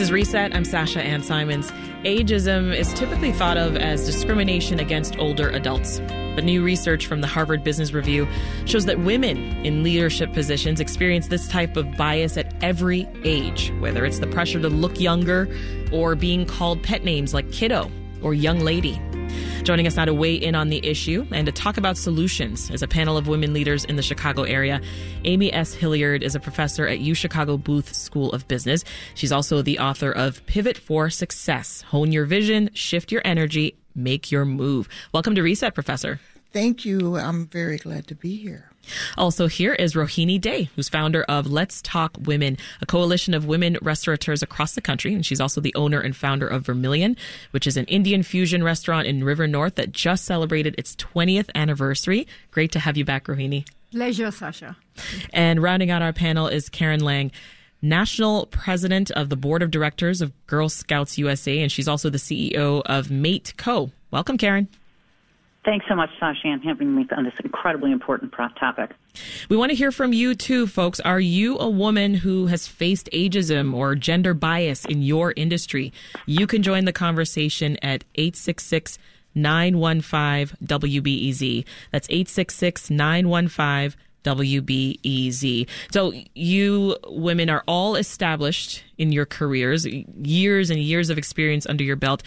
This is Reset. I'm Sasha Ann Simons. Ageism is typically thought of as discrimination against older adults. But new research from the Harvard Business Review shows that women in leadership positions experience this type of bias at every age, whether it's the pressure to look younger or being called pet names like kiddo or young lady. Joining us now to weigh in on the issue and to talk about solutions is a panel of women leaders in the Chicago area. Amy S. Hilliard is a professor at U Chicago Booth School of Business. She's also the author of Pivot for Success Hone Your Vision, Shift Your Energy, Make Your Move. Welcome to Reset, Professor. Thank you. I'm very glad to be here. Also here is Rohini Dey, who's founder of Let's Talk Women, a coalition of women restaurateurs across the country. And she's also the owner and founder of Vermilion, which is an Indian fusion restaurant in River North that just celebrated its 20th anniversary. Great to have you back, Rohini. Pleasure, Sasha. And rounding out our panel is Karen Layng. National President of the Board of Directors of Girl Scouts USA, and she's also the CEO of Mate Co. Welcome, Karen. Thanks so much, Sasha, and having me on this incredibly important topic. We want to hear from you too, folks. Are you a woman who has faced ageism or gender bias in your industry? You can join the conversation at 866 915 WBEZ. That's 866 915 WBEZ. So you women are all established in your careers, years and years of experience under your belt.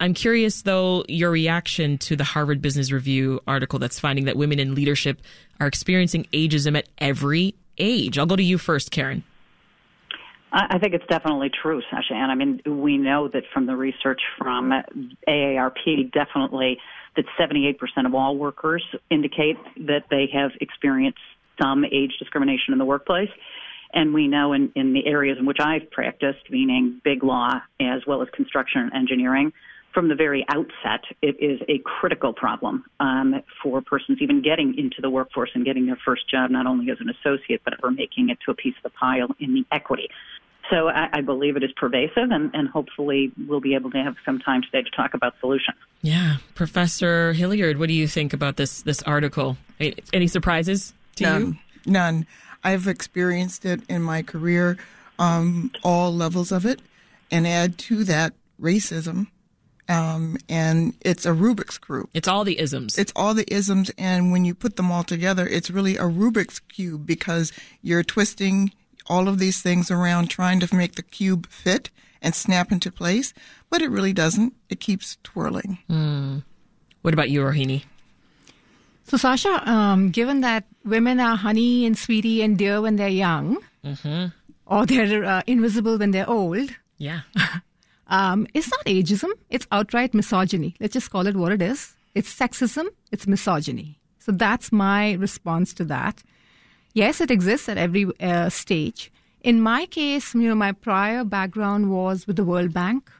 I'm curious, though, your reaction to the Harvard Business Review article that's finding that women in leadership are experiencing ageism at every age. I'll go to you first, Karen. I think it's definitely true, Sasha. And I mean, we know that from the research from AARP, definitely that 78% of all workers indicate that they have experienced some age discrimination in the workplace. And we know in, in the areas in which I've practiced, meaning big law as well as construction and engineering, from the very outset, it is a critical problem um, for persons even getting into the workforce and getting their first job, not only as an associate, but for making it to a piece of the pile in the equity. So I, I believe it is pervasive, and, and hopefully we'll be able to have some time today to talk about solutions. Yeah, Professor Hilliard, what do you think about this this article? Any surprises to None. you? None. I've experienced it in my career, um, all levels of it, and add to that racism um, and it's a Rubik's cube. It's all the isms. It's all the isms, and when you put them all together, it's really a Rubik's cube because you're twisting all of these things around, trying to make the cube fit and snap into place, but it really doesn't. It keeps twirling. Mm. What about you, Rohini? So, Sasha, um, given that women are honey and sweetie and dear when they're young, mm-hmm. or they're uh, invisible when they're old, yeah. Um, it's not ageism, it's outright misogyny. Let's just call it what it is. It's sexism, it's misogyny. So that's my response to that. Yes, it exists at every uh, stage. In my case, you know, my prior background was with the World Bank,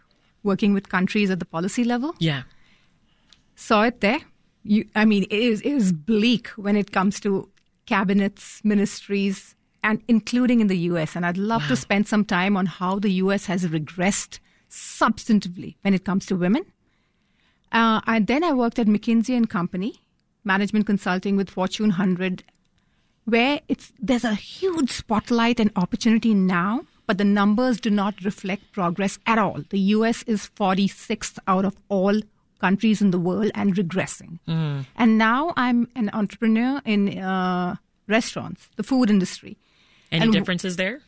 working with countries at the policy level. Yeah. Saw it there. You, I mean, it is, it is bleak when it comes to cabinets, ministries, and including in the US. And I'd love wow. to spend some time on how the US has regressed substantively when it comes to women. Uh, and then I worked at McKinsey and Company, management consulting with Fortune 100, where it's there's a huge spotlight and opportunity now, but the numbers do not reflect progress at all. The U.S. is 46th out of all countries in the world and regressing. Mm. And now I'm an entrepreneur in uh, restaurants, the food industry. Any and differences there?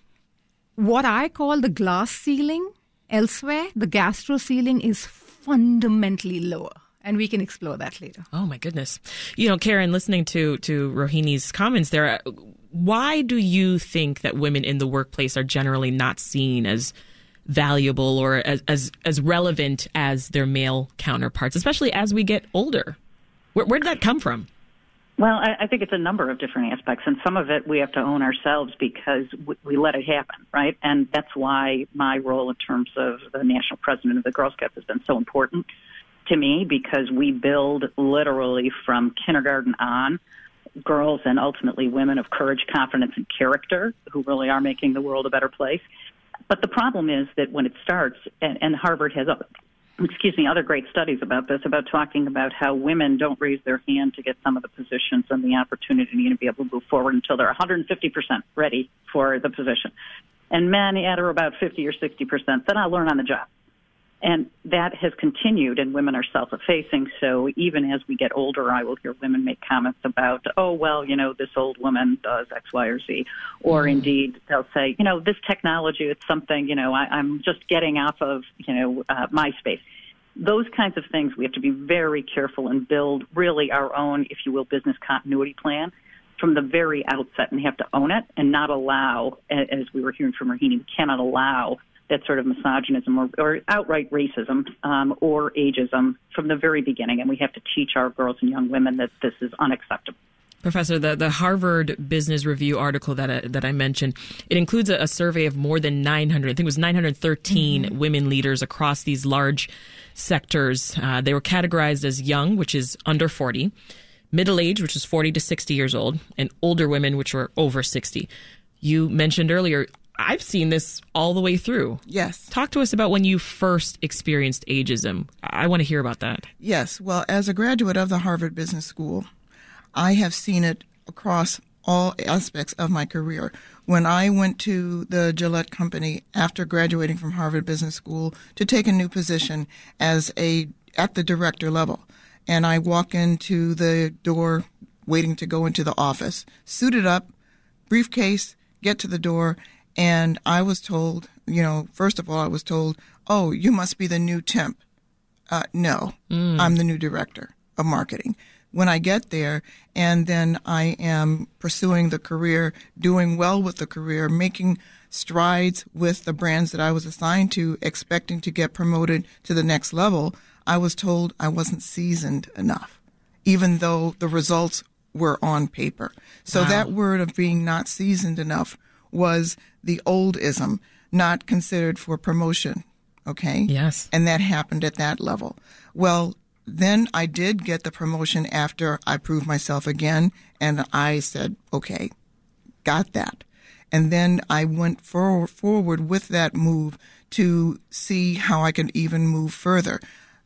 What I call the glass ceiling Elsewhere, the gastro ceiling is fundamentally lower. And we can explore that later. Oh my goodness. You know, Karen, listening to, to Rohini's comments there, uh, why do you think that women in the workplace are generally not seen as valuable or as, as, as relevant as their male counterparts, especially as we get older? Where, where did that come from? Well, I, I think it's a number of different aspects, and some of it we have to own ourselves because we, we let it happen, right? And that's why my role in terms of the national president of the Girl Scouts has been so important to me because we build literally from kindergarten on girls and ultimately women of courage, confidence, and character who really are making the world a better place. But the problem is that when it starts, and, and Harvard has excuse me, other great studies about this, about talking about how women don't raise their hand to get some of the positions and the opportunity to be able to move forward until they're 150% ready for the position. and men at or about 50 or 60 percent, then I'll learn on the job. And that has continued, and women are self effacing. So even as we get older, I will hear women make comments about, oh, well, you know, this old woman does X, Y, or Z. Or mm. indeed, they'll say, you know, this technology, it's something, you know, I, I'm just getting off of, you know, uh, MySpace. Those kinds of things, we have to be very careful and build really our own, if you will, business continuity plan from the very outset and have to own it and not allow, as we were hearing from Rohini, we cannot allow that sort of misogynism or, or outright racism um, or ageism from the very beginning. And we have to teach our girls and young women that this is unacceptable. Professor, the, the Harvard Business Review article that I, that I mentioned, it includes a, a, survey of more than 900, I think it was 913 mm-hmm. women leaders across these large sectors. Uh, they were categorized as young, which is under 40, middle age, which is 40 to 60 years old, and older women, which were over 60. You mentioned earlier I've seen this all the way through. Yes. Talk to us about when you first experienced ageism. I want to hear about that. Yes. Well, as a graduate of the Harvard Business School, I have seen it across all aspects of my career. When I went to the Gillette company after graduating from Harvard Business School to take a new position as a at the director level, and I walk into the door waiting to go into the office, suited up, briefcase, get to the door, and I was told, you know, first of all, I was told, oh, you must be the new temp. Uh, no, mm. I'm the new director of marketing. When I get there, and then I am pursuing the career, doing well with the career, making strides with the brands that I was assigned to, expecting to get promoted to the next level, I was told I wasn't seasoned enough, even though the results were on paper. So wow. that word of being not seasoned enough was the old ism, not considered for promotion. Okay? Yes. And that happened at that level. Well, then I did get the promotion after I proved myself again, and I said, okay, got that. And then I went for, forward with that move to see how I could even move further.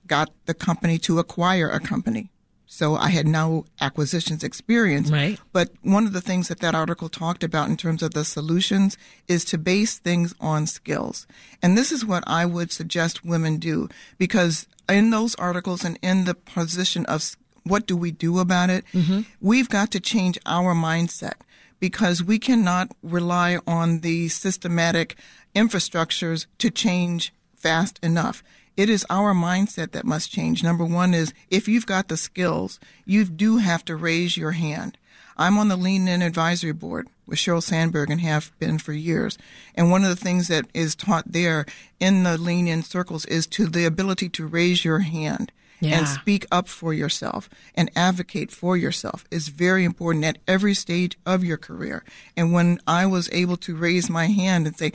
Got the company to acquire a company. So I had no acquisitions experience. Right. But one of the things that that article talked about in terms of the solutions is to base things on skills. And this is what I would suggest women do because in those articles and in the position of what do we do about it, mm-hmm. we've got to change our mindset because we cannot rely on the systematic infrastructures to change fast enough. It is our mindset that must change. Number one is if you've got the skills, you do have to raise your hand. I'm on the Lean In Advisory Board with Sheryl Sandberg and have been for years. And one of the things that is taught there in the Lean In circles is to the ability to raise your hand. Yeah. and speak up for yourself and advocate for yourself is very important at every stage of your career. And when I was able to raise my hand and say,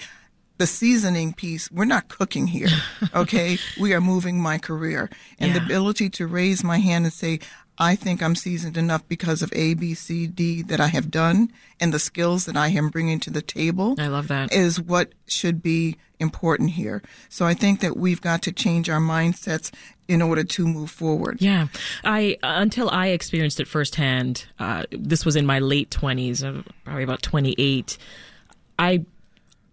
the seasoning piece, we're not cooking here. Okay. we are moving my career and yeah. the ability to raise my hand and say, I think I'm seasoned enough because of A, B, C, D that I have done and the skills that I am bringing to the table. I love that. Is what should be important here. So I think that we've got to change our mindsets in order to move forward. Yeah. I, until I experienced it firsthand, uh, this was in my late 20s, uh, probably about 28. I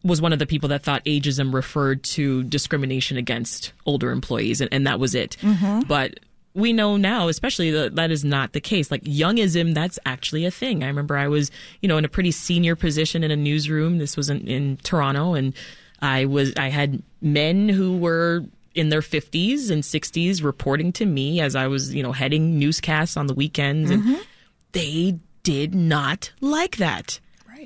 was one of the people that thought ageism referred to discrimination against older employees, and, and that was it. Mm-hmm. But we know now, especially that that is not the case. Like youngism, that's actually a thing. I remember I was, you know, in a pretty senior position in a newsroom. This was in, in Toronto, and I was I had men who were in their 50s and 60s reporting to me as I was, you know, heading newscasts on the weekends, mm-hmm. and they did not like that.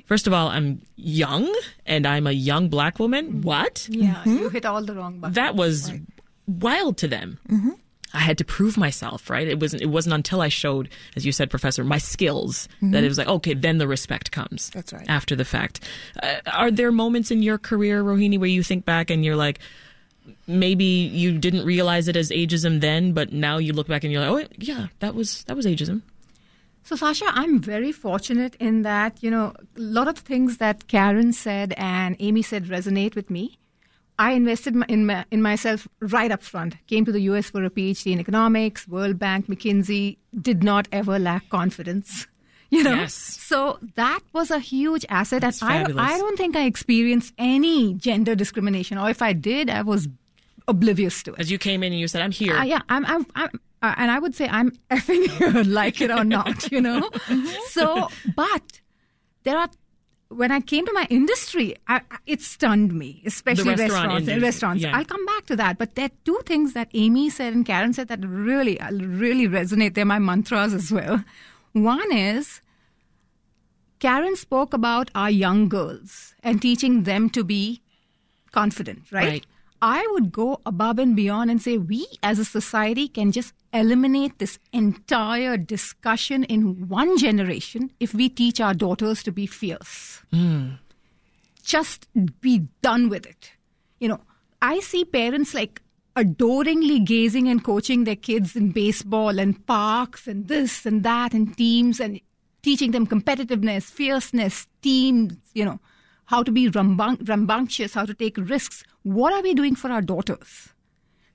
First of all, I'm young and I'm a young black woman. What? Yeah, mm-hmm. you hit all the wrong buttons. That was right. wild to them. Mm-hmm. I had to prove myself, right? It wasn't. It wasn't until I showed, as you said, Professor, my skills mm-hmm. that it was like, okay, then the respect comes. That's right. After the fact, uh, are there moments in your career, Rohini, where you think back and you're like, maybe you didn't realize it as ageism then, but now you look back and you're like, oh yeah, that was that was ageism. So, Sasha, I'm very fortunate in that, you know, a lot of the things that Karen said and Amy said resonate with me. I invested in, my, in myself right up front. Came to the US for a PhD in economics, World Bank, McKinsey, did not ever lack confidence. You know, Yes. so that was a huge asset, That's and I, fabulous. I don't think I experienced any gender discrimination, or if I did, I was oblivious to it. As you came in and you said, "I'm here." Uh, yeah, I'm, I'm, I'm uh, and I would say I'm effing here, like it or not, you know. so, but there are. When I came to my industry, I, it stunned me, especially restaurant restaurants. restaurants. yeah. I'll come back to that, but there are two things that Amy said and Karen said that really, uh, really resonate. They're my mantras as well. One is Karen spoke about our young girls and teaching them to be confident, right? Right. I would go above and beyond and say we as a society can just eliminate this entire discussion in one generation if we teach our daughters to be fierce. Hmm. Just be done with it. You know, I see parents like adoringly gazing and coaching their kids in baseball and parks and this and that and teams and teaching them competitiveness, fierceness, teams, you know, how to be rambun- rambunctious, how to take risks. What are we doing for our daughters?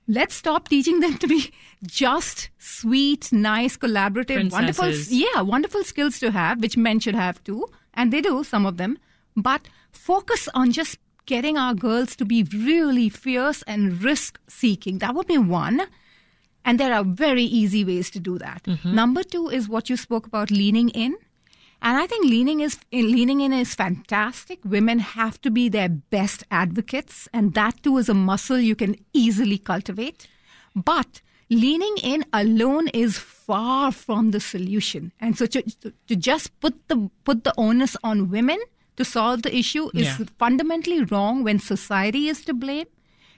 Let's stop teaching them to be just sweet, nice, collaborative, wonderful, yeah, wonderful skills to have, which men should have too, and they do, some of them. But focus on just getting our girls to be really fierce and risk seeking. That would be one. And there are very easy ways to do that. Mm-hmm. Number two is what you spoke about leaning in. And I think leaning is leaning in is fantastic. Women have to be their best advocates, and that too is a muscle you can easily cultivate. But leaning in alone is far from the solution. And so to, to just put the put the onus on women to solve the issue is Yeah. fundamentally wrong when society is to blame.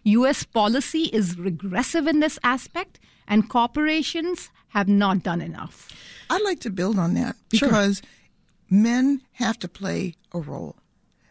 US policy is regressive in this aspect, and corporations have not done enough. I'd like to build on that Sure. Men have to play a role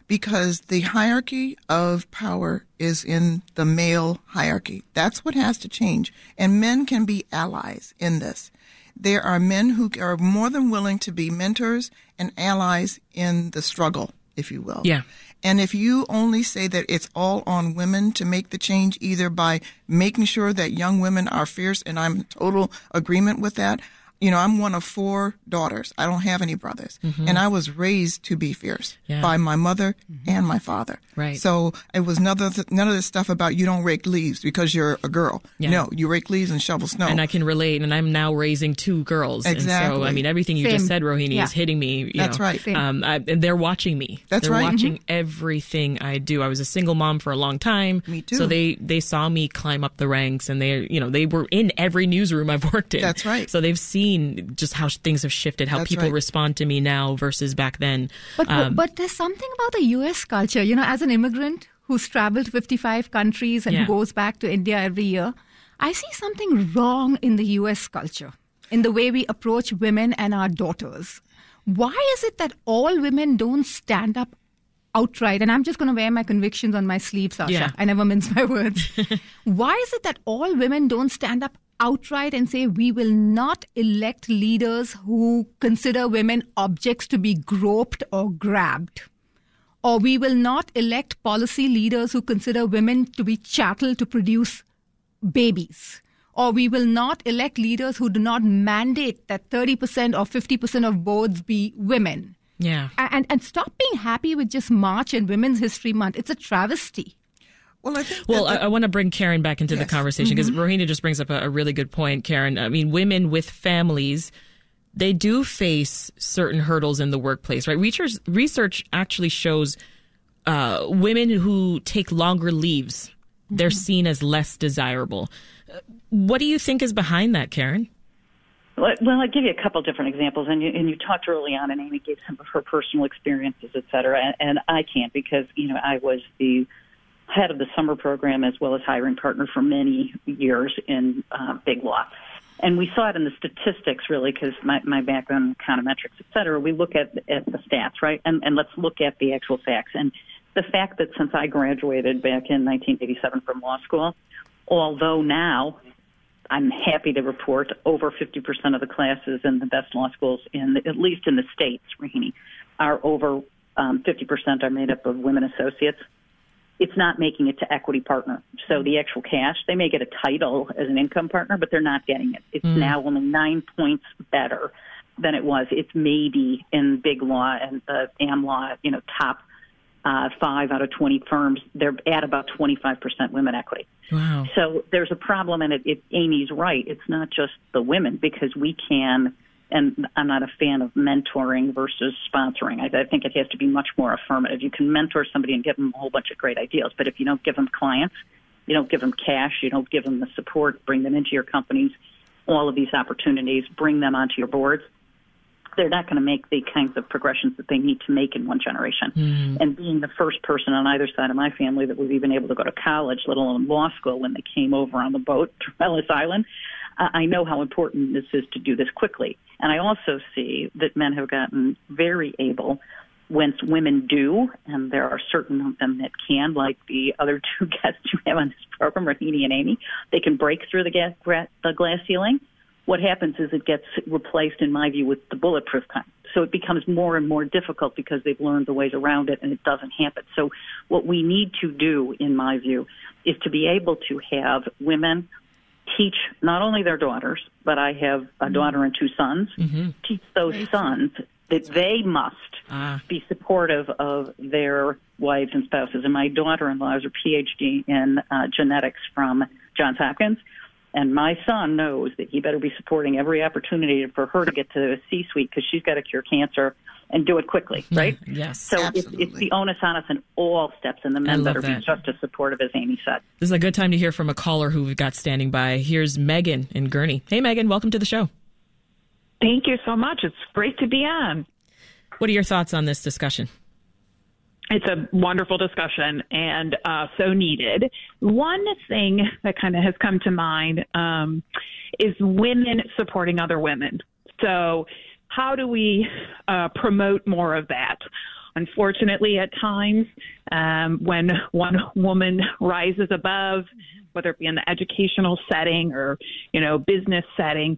because the hierarchy of power is in the male hierarchy. That's what has to change. And men can be allies in this. There are men who are more than willing to be mentors and allies in the struggle, if you will. Yeah. And if you only say that it's all on women to make the change, either by making sure that young women are fierce, and I'm in total agreement with that. You know, I'm one of four daughters. I don't have any brothers. And I was raised to be fierce Mm-hmm. Yeah. by my mother and my father. Right. So it was none of, the, none of this stuff about you don't rake leaves because you're a girl. Yeah. No, you rake leaves and shovel snow. and I can relate. And I'm now raising two girls. And so, I mean, everything you just said, Rohini, Yeah. is hitting me. You That's know. right. Um, I, and they're watching me. That's they're right. Mm-hmm. watching everything I do. I was a single mom for a long time. Me too. So they they saw me climb up the ranks, and they you know they were in every newsroom I've worked in. That's right. So they've seen just how things have shifted, how That's people right. respond to me now versus back then. But Um, but there's something about the U.S. culture. You know, as an immigrant who's traveled 55 countries and Yeah. goes back to India every year, I see something wrong in the U.S. culture, in the way we approach women and our daughters. Why is it that all women don't stand up outright? And I'm just going to wear my convictions on my sleeve, Sasha. Yeah. I never mince my words. Why is it that all women don't stand up outright and say we will not elect leaders who consider women objects to be groped or grabbed? Or we will not elect policy leaders who consider women to be chattel to produce babies. Or we will not elect leaders who do not mandate that 30% or 50% of boards be women. yeah. And, and stop being happy with just March and Women's History Month. It's a travesty. Well, I think Well, that I, I want to bring Karen back into the Yes. Mm-hmm. conversation because Rohini just brings up a, a really good point, Karen. I mean, women with families, they do face certain hurdles in the workplace, right? Research, research actually shows uh, women who take longer leaves, they're seen as less desirable. Uh, What do you think is behind that, Karen? Well, well, I'll give you a couple different examples, and you, and you talked early on, and Amy gave some of her personal experiences, et cetera, and, and I can't because you know I was the head of the summer program as well as hiring partner for many years in uh, Big Law, and we saw it in the statistics really because my, my background in econometrics, et cetera. We look at at the stats, right, and and let's look at the actual facts, and the fact that since I graduated back in 1987 from law school, although now I'm happy to report over 50% of the classes in the best law schools, in the, at least in the states, Rohini, are over um, 50% are made up of women associates. It's not making it to equity partner. So the actual cash, they may get a title as an income partner, but they're not getting it. It's now only nine points better than it was. It's maybe in big law and the Am Law, you know, top uh, five out of 20 firms, they're at about 25% women equity. Wow. So there's a problem, and it, it, Amy's right. It's not just the women because we can, and I'm not a fan of mentoring versus sponsoring. I, I think it has to be much more affirmative. You can mentor somebody and give them a whole bunch of great ideas, but if you don't give them clients, you don't give them cash, you don't give them the support, bring them into your companies, all of these opportunities, bring them onto your boards they're not going to make the kinds of progressions that they need to make in one generation. Mm. And being the first person on either side of my family that was even able to go to college, let alone law school, when they came over on the boat to Ellis Island, I know how important this is to do this quickly. And I also see that men have gotten very able once women do, and there are certain of them that can, like the other two guests you have on this program, Rohini and Amy, they can break through the, gas, the glass ceiling what happens is it gets replaced, in my view, with the bulletproof kind. So it becomes more and more difficult because they've learned the ways around it and it doesn't happen. So what we need to do, in my view, is to be able to have women teach not only their daughters, but I have a mm-hmm. daughter and two sons, mm-hmm. teach those sons that they must ah. be supportive of their wives and spouses. And my daughter-in-law is a PhD in uh, genetics from Johns Hopkins. And my son knows that he better be supporting every opportunity for her to get to the C suite because she's got to cure cancer and do it quickly, right? yes. So it's, it's, the onus on us in all steps, and the men better that. be just as supportive as Amy said. This is a good time to hear from a caller who we've got standing by. Here's Megan in Gurnee. Hey, Megan, welcome to the show. Thank you so much. It's great to be on. What are your thoughts on this discussion? it's a wonderful discussion and uh, so needed. One thing that kind of has come to mind um, is women supporting other women. So, how do we uh, promote more of that? Unfortunately, at times, um, when one woman rises above, whether it be in the educational setting or you know business setting,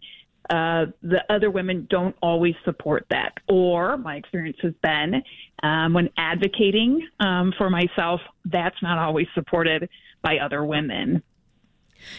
uh, the other women don't always support that. Or my experience has been um, when advocating um, for myself, that's not always supported by other women.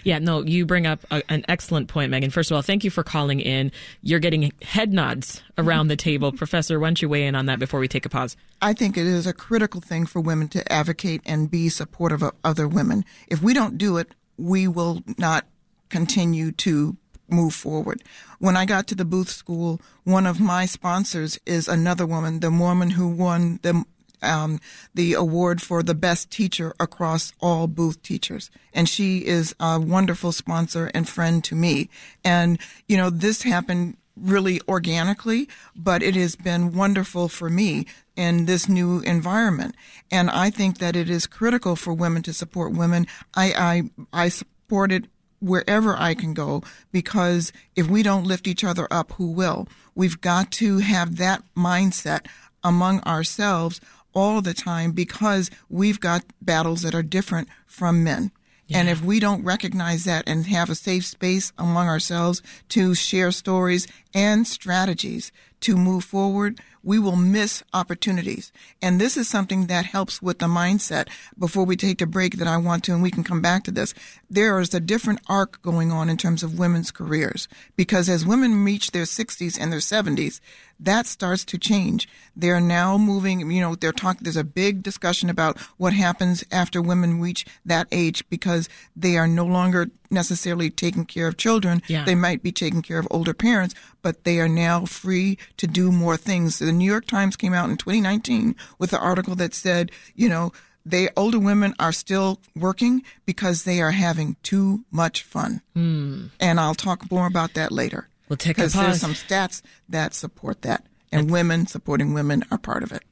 Yeah, no, you bring up a, an excellent point, Megan. First of all, thank you for calling in. You're getting head nods around the table. Professor, why don't you weigh in on that before we take a pause? I think it is a critical thing for women to advocate and be supportive of other women. If we don't do it, we will not continue to move forward. When I got to the Booth School, one of my sponsors is another woman, the woman who won the um, the award for the best teacher across all Booth teachers. And she is a wonderful sponsor and friend to me. And, you know, this happened really organically, but it has been wonderful for me in this new environment. And I think that it is critical for women to support women. I, I, I supported wherever I can go because if we don't lift each other up, who will? We've got to have that mindset among ourselves all the time because we've got battles that are different from men. Yeah. And if we don't recognize that and have a safe space among ourselves to share stories and strategies to move forward, we will miss opportunities. And this is something that helps with the mindset before we take a break that I want to, and we can come back to this. There is a different arc going on in terms of women's careers because as women reach their 60s and their 70s, that starts to change. They're now moving, you know, they're talking, there's a big discussion about what happens after women reach that age because they are no longer necessarily taking care of children. Yeah. They might be taking care of older parents, but they are now free to do more things. The New York Times came out in 2019 with an article that said, you know, they older women are still working because they are having too much fun. Mm. And I'll talk more about that later. We'll take a pause. Because there's some stats that support that, and That's, women supporting women are part of it.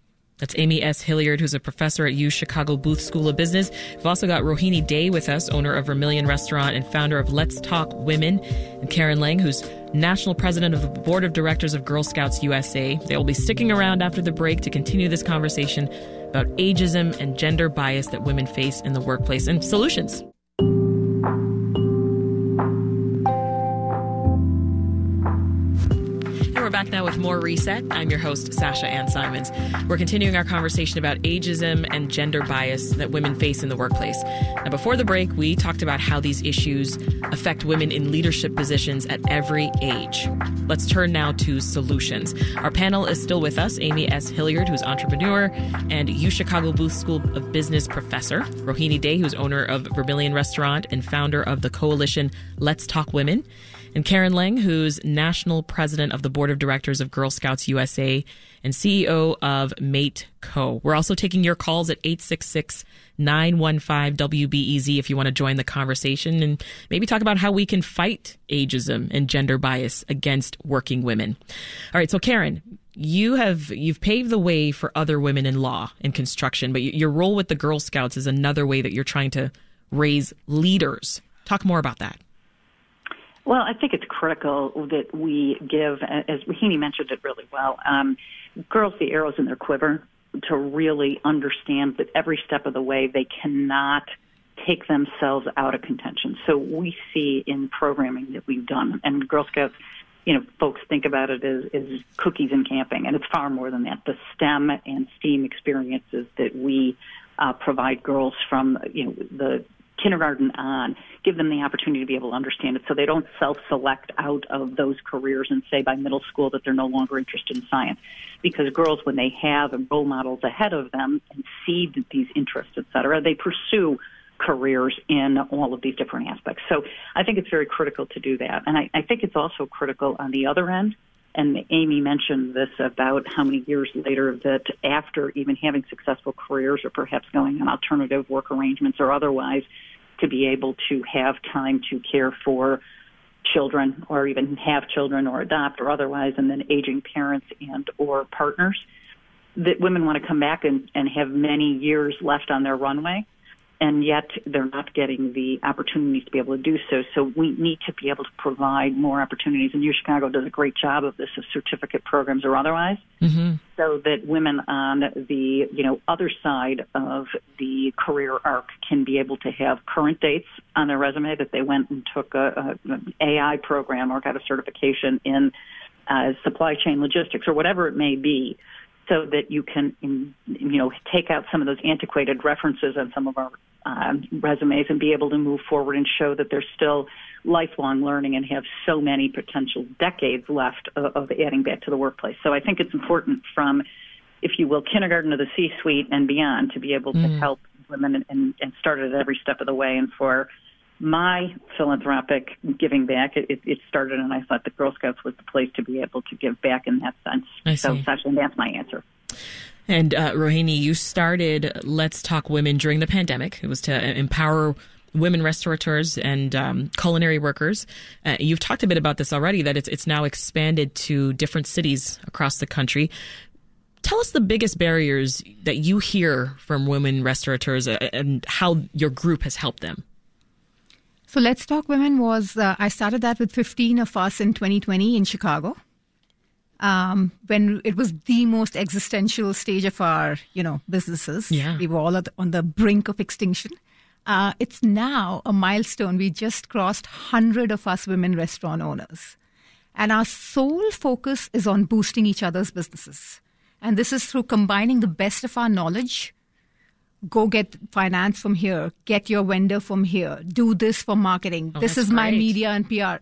That's Amy S. Hilliard, who's a professor at U Chicago Booth School of Business. We've also got Rohini Dey with us, owner of Vermilion Restaurant and founder of Let's Talk Women, and Karen Layng, who's national president of the board of directors of Girl Scouts USA. They will be sticking around after the break to continue this conversation about ageism and gender bias that women face in the workplace and solutions. Back now with more Reset. I'm your host, Sasha Ann Simons. We're continuing our conversation about ageism and gender bias that women face in the workplace. Now, before the break, we talked about how these issues affect women in leadership positions at every age. Let's turn now to solutions. Our panel is still with us Amy S. Hilliard, who's entrepreneur and U Chicago Booth School of Business professor, Rohini Dey, who's owner of Vermilion Restaurant and founder of the coalition Let's Talk Women and Karen Layng, who's national president of the board of directors of Girl Scouts USA and CEO of Mate Co. We're also taking your calls at 866 915 WBEZ if you want to join the conversation and maybe talk about how we can fight ageism and gender bias against working women. All right, so Karen, you have you've paved the way for other women in law and construction, but your role with the Girl Scouts is another way that you're trying to raise leaders. Talk more about that. Well, I think it's critical that we give, as Rohini mentioned it really well, um, girls the arrows in their quiver to really understand that every step of the way they cannot take themselves out of contention. So we see in programming that we've done, and Girl Scouts, you know, folks think about it as, as cookies and camping, and it's far more than that. The STEM and STEAM experiences that we uh, provide girls from, you know, the kindergarten on, give them the opportunity to be able to understand it so they don't self select out of those careers and say by middle school that they're no longer interested in science. Because girls, when they have role models ahead of them and see these interests, et cetera, they pursue careers in all of these different aspects. So I think it's very critical to do that. And I, I think it's also critical on the other end and Amy mentioned this about how many years later that after even having successful careers or perhaps going on alternative work arrangements or otherwise, to be able to have time to care for children or even have children or adopt or otherwise and then aging parents and or partners that women want to come back and, and have many years left on their runway and yet they're not getting the opportunities to be able to do so. So we need to be able to provide more opportunities. And U Chicago does a great job of this, of certificate programs or otherwise, mm-hmm. so that women on the you know other side of the career arc can be able to have current dates on their resume that they went and took a, a an AI program or got a certification in uh, supply chain logistics or whatever it may be so that you can, you know, take out some of those antiquated references on some of our um, resumes and be able to move forward and show that there's still lifelong learning and have so many potential decades left of, of adding back to the workplace. So I think it's important from, if you will, kindergarten to the C-suite and beyond to be able to mm. help women and, and start it at every step of the way. And for my philanthropic giving back, it, it, started, and I thought the Girl Scouts was the place to be able to give back in that sense. So, Sasha, that's my answer. And uh, Rohini, you started Let's Talk Women during the pandemic. It was to empower women restaurateurs and um, culinary workers. Uh, you've talked a bit about this already. That it's it's now expanded to different cities across the country. Tell us the biggest barriers that you hear from women restaurateurs uh, and how your group has helped them. So Let's Talk Women was, uh, I started that with 15 of us in 2020 in Chicago. Um, when it was the most existential stage of our, you know, businesses. Yeah. We were all on the brink of extinction. Uh, it's now a milestone. We just crossed 100 of us women restaurant owners. And our sole focus is on boosting each other's businesses. And this is through combining the best of our knowledge go get finance from here, get your vendor from here, do this for marketing. Oh, this is great. my media and PR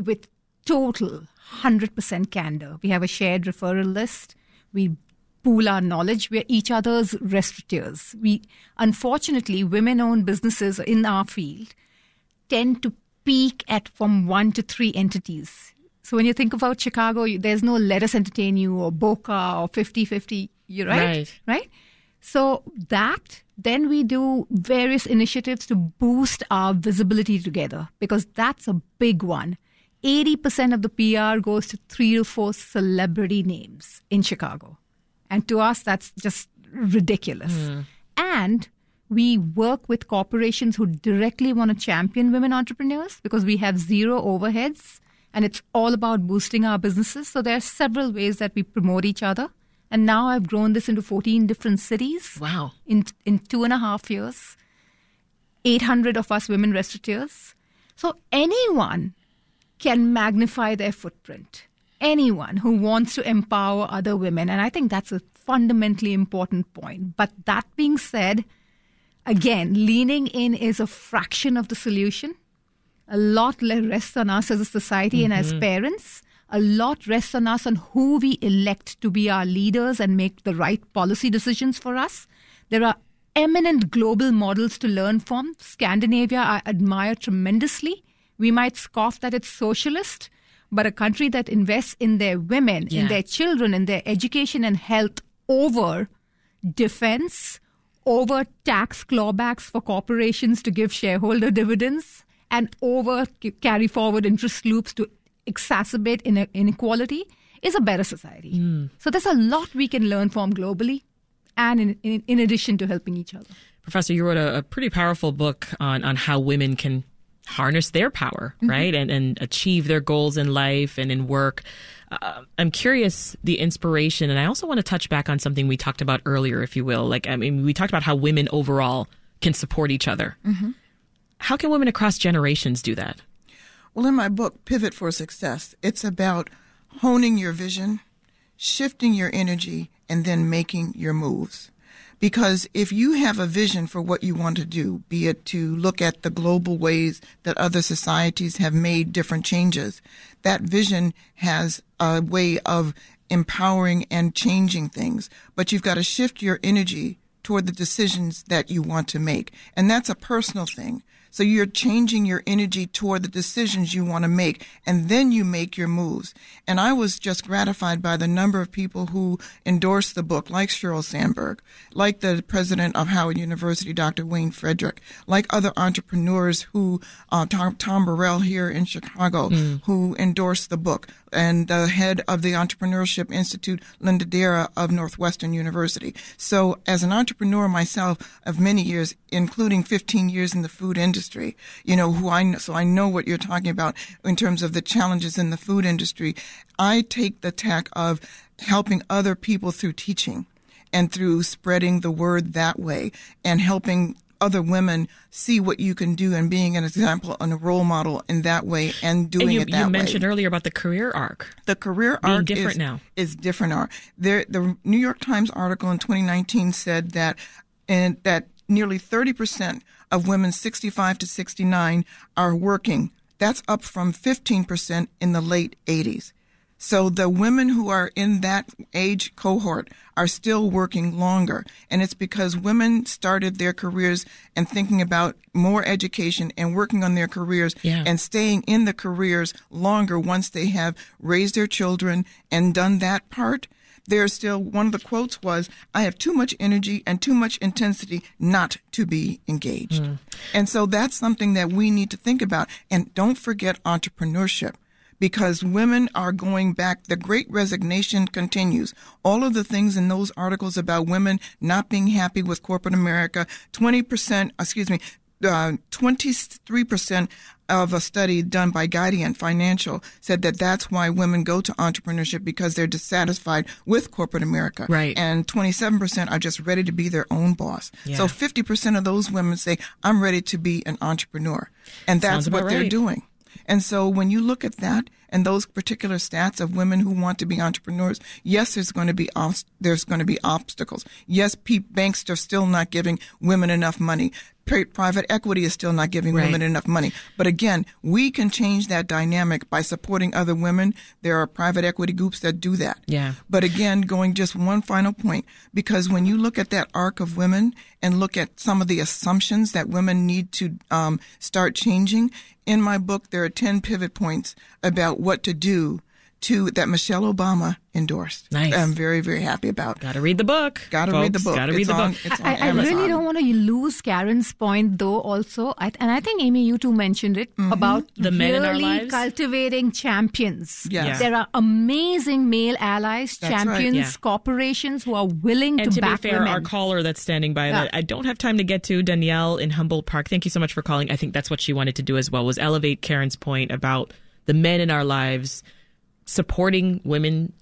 with total 100% candor. We have a shared referral list. We pool our knowledge. We're each other's restaurateurs. We, unfortunately, women owned businesses in our field tend to peak at from one to three entities. So when you think about Chicago, there's no Lettuce Entertain You or Boka or 50 50, right? Right. Right? So that then we do various initiatives to boost our visibility together because that's a big one. 80% of the PR goes to three to four celebrity names in Chicago. And to us, that's just ridiculous. Mm. And we work with corporations who directly want to champion women entrepreneurs because we have zero overheads and it's all about boosting our businesses. So there are several ways that we promote each other. And now I've grown this into 14 different cities. Wow. In, in two and a half years. 800 of us women restaurateurs. So anyone can magnify their footprint. anyone who wants to empower other women. And I think that's a fundamentally important point. But that being said, again, leaning in is a fraction of the solution. A lot rests on us as a society mm-hmm. and as mm-hmm. parents. A lot rests on us on who we elect to be our leaders and make the right policy decisions for us. There are eminent global models to learn from. Scandinavia, I admire tremendously. We might scoff that it's socialist, but a country that invests in their women, yeah. in their children, in their education and health over defense, over tax clawbacks for corporations to give shareholder dividends, and over carry forward interest loops to exacerbate inequality is a better society. Mm. So there's a lot we can learn from globally and in, in, in addition to helping each other. Professor, you wrote a, a, pretty powerful book on, on how women can harness their power, mm-hmm. right? And, and achieve their goals in life and in work. Uh, I'm curious the inspiration, and I also want to touch back on something we talked about earlier, if you will. Like, I mean, we talked about how women overall can support each other. Mm-hmm. How can women across generations do that? Well, in my book, Pivot for Success, it's about honing your vision, shifting your energy, and then making your moves. Because if you have a vision for what you want to do, be it to look at the global ways that other societies have made different changes, that vision has a way of empowering and changing things. But you've got to shift your energy toward the decisions that you want to make. And that's a personal thing. So you're changing your energy toward the decisions you want to make, and then you make your moves. And I was just gratified by the number of people who endorsed the book, like Sheryl Sandberg, like the president of Howard University, Dr. Wayne Frederick, like other entrepreneurs who, uh, Tom, Tom Burrell here in Chicago, mm. who endorsed the book, and the head of the Entrepreneurship Institute, Linda Darragh of Northwestern University. So as an entrepreneur myself of many years, including 15 years in the food industry, you know, who I, so I know what you're talking about in terms of the challenges in the food industry. I take the tack of helping other people through teaching and through spreading the word that way and helping other women see what you can do and being an example and a role model in that way and doing and you, it that way. You mentioned earlier about the career arc. The career being arc different is, now. is different. Arc. There, the New York Times article in 2019 said that and that nearly 30% of women 65 to 69 are working. That's up from 15% in the late 80s. So the women who are in that age cohort are still working longer. And it's because women started their careers and thinking about more education and working on their careers yeah. and staying in the careers longer once they have raised their children and done that part. There's still one of the quotes was, I have too much energy and too much intensity not to be engaged. Mm. And so that's something that we need to think about. And don't forget entrepreneurship because women are going back. The great resignation continues. All of the things in those articles about women not being happy with corporate America, 20%, excuse me, uh, 23% of a study done by Guardian Financial said that that's why women go to entrepreneurship because they're dissatisfied with corporate America. Right. And 27% are just ready to be their own boss. Yeah. So 50% of those women say, I'm ready to be an entrepreneur. And that's what right. they're doing. And so when you look at that and those particular stats of women who want to be entrepreneurs, yes, there's going to be there's going to be obstacles. Yes, banks are still not giving women enough money private equity is still not giving right. women enough money. But again, we can change that dynamic by supporting other women. There are private equity groups that do that. Yeah. But again, going just one final point, because when you look at that arc of women and look at some of the assumptions that women need to um, start changing, in my book, there are 10 pivot points about what to do to that Michelle Obama endorsed. Nice. I'm very, very happy about. Got to read the book. Got to read the book. Got to read the on, book. I, I really don't want to lose Karen's point, though. Also, I, and I think Amy, you too mentioned it mm-hmm. about the really men in our lives, cultivating champions. Yes. Yeah. There are amazing male allies, That's champions, right. Yeah. corporations who are willing and to, to back be fair, women. our caller that's standing by Yeah. that I don't have time to get to Danielle in Humboldt Park. Thank you so much for calling. I think that's what she wanted to do as well was elevate Karen's point about the men in our lives supporting women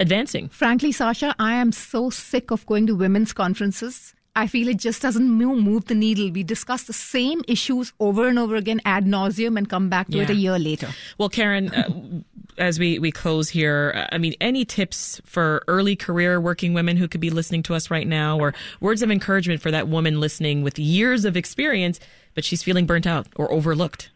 advancing. Frankly, Sasha, I am so sick of going to women's conferences. I feel it just doesn't move, the needle. We discuss the same issues over and over again ad nauseum and come back to it a year later. Well, Karen, uh, as we, we close here, I mean, any tips for early career working women who could be listening to us right now, or words of encouragement for that woman listening with years of experience, but she's feeling burnt out or overlooked?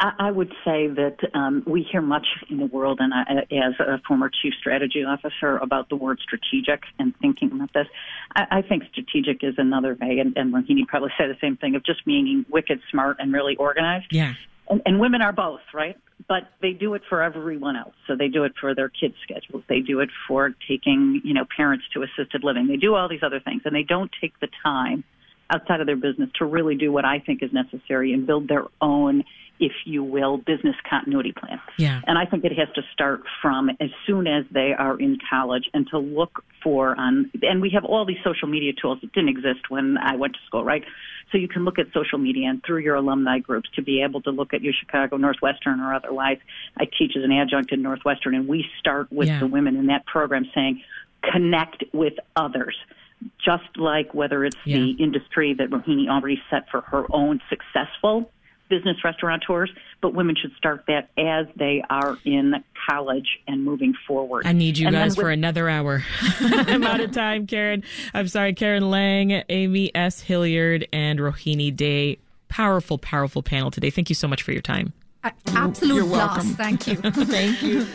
I would say that um, we hear much in the world, and I, as a former chief strategy officer, about the word strategic and thinking about this. I, I think strategic is another way, and, and Rohini probably said the same thing of just meaning wicked smart and really organized. Yeah. And, and women are both, right? But they do it for everyone else. So they do it for their kids' schedules. They do it for taking, you know, parents to assisted living. They do all these other things, and they don't take the time outside of their business to really do what I think is necessary and build their own if you will, business continuity plan. Yeah. And I think it has to start from as soon as they are in college and to look for on and we have all these social media tools that didn't exist when I went to school, right? So you can look at social media and through your alumni groups to be able to look at your Chicago Northwestern or otherwise. I teach as an adjunct in Northwestern and we start with Yeah. the women in that program saying connect with others. Just like whether it's Yeah. the industry that Rohini already set for her own successful business restaurateurs, but women should start that as they are in college and moving forward. I need you And then guys for with- another hour. I'm out of time, Karen. I'm sorry, Karen Layng, Amy S. Hilliard, and Rohini Dey. Powerful, powerful panel today. Thank you so much for your time. A- Absolute You're blast. welcome. Thank you. Thank you.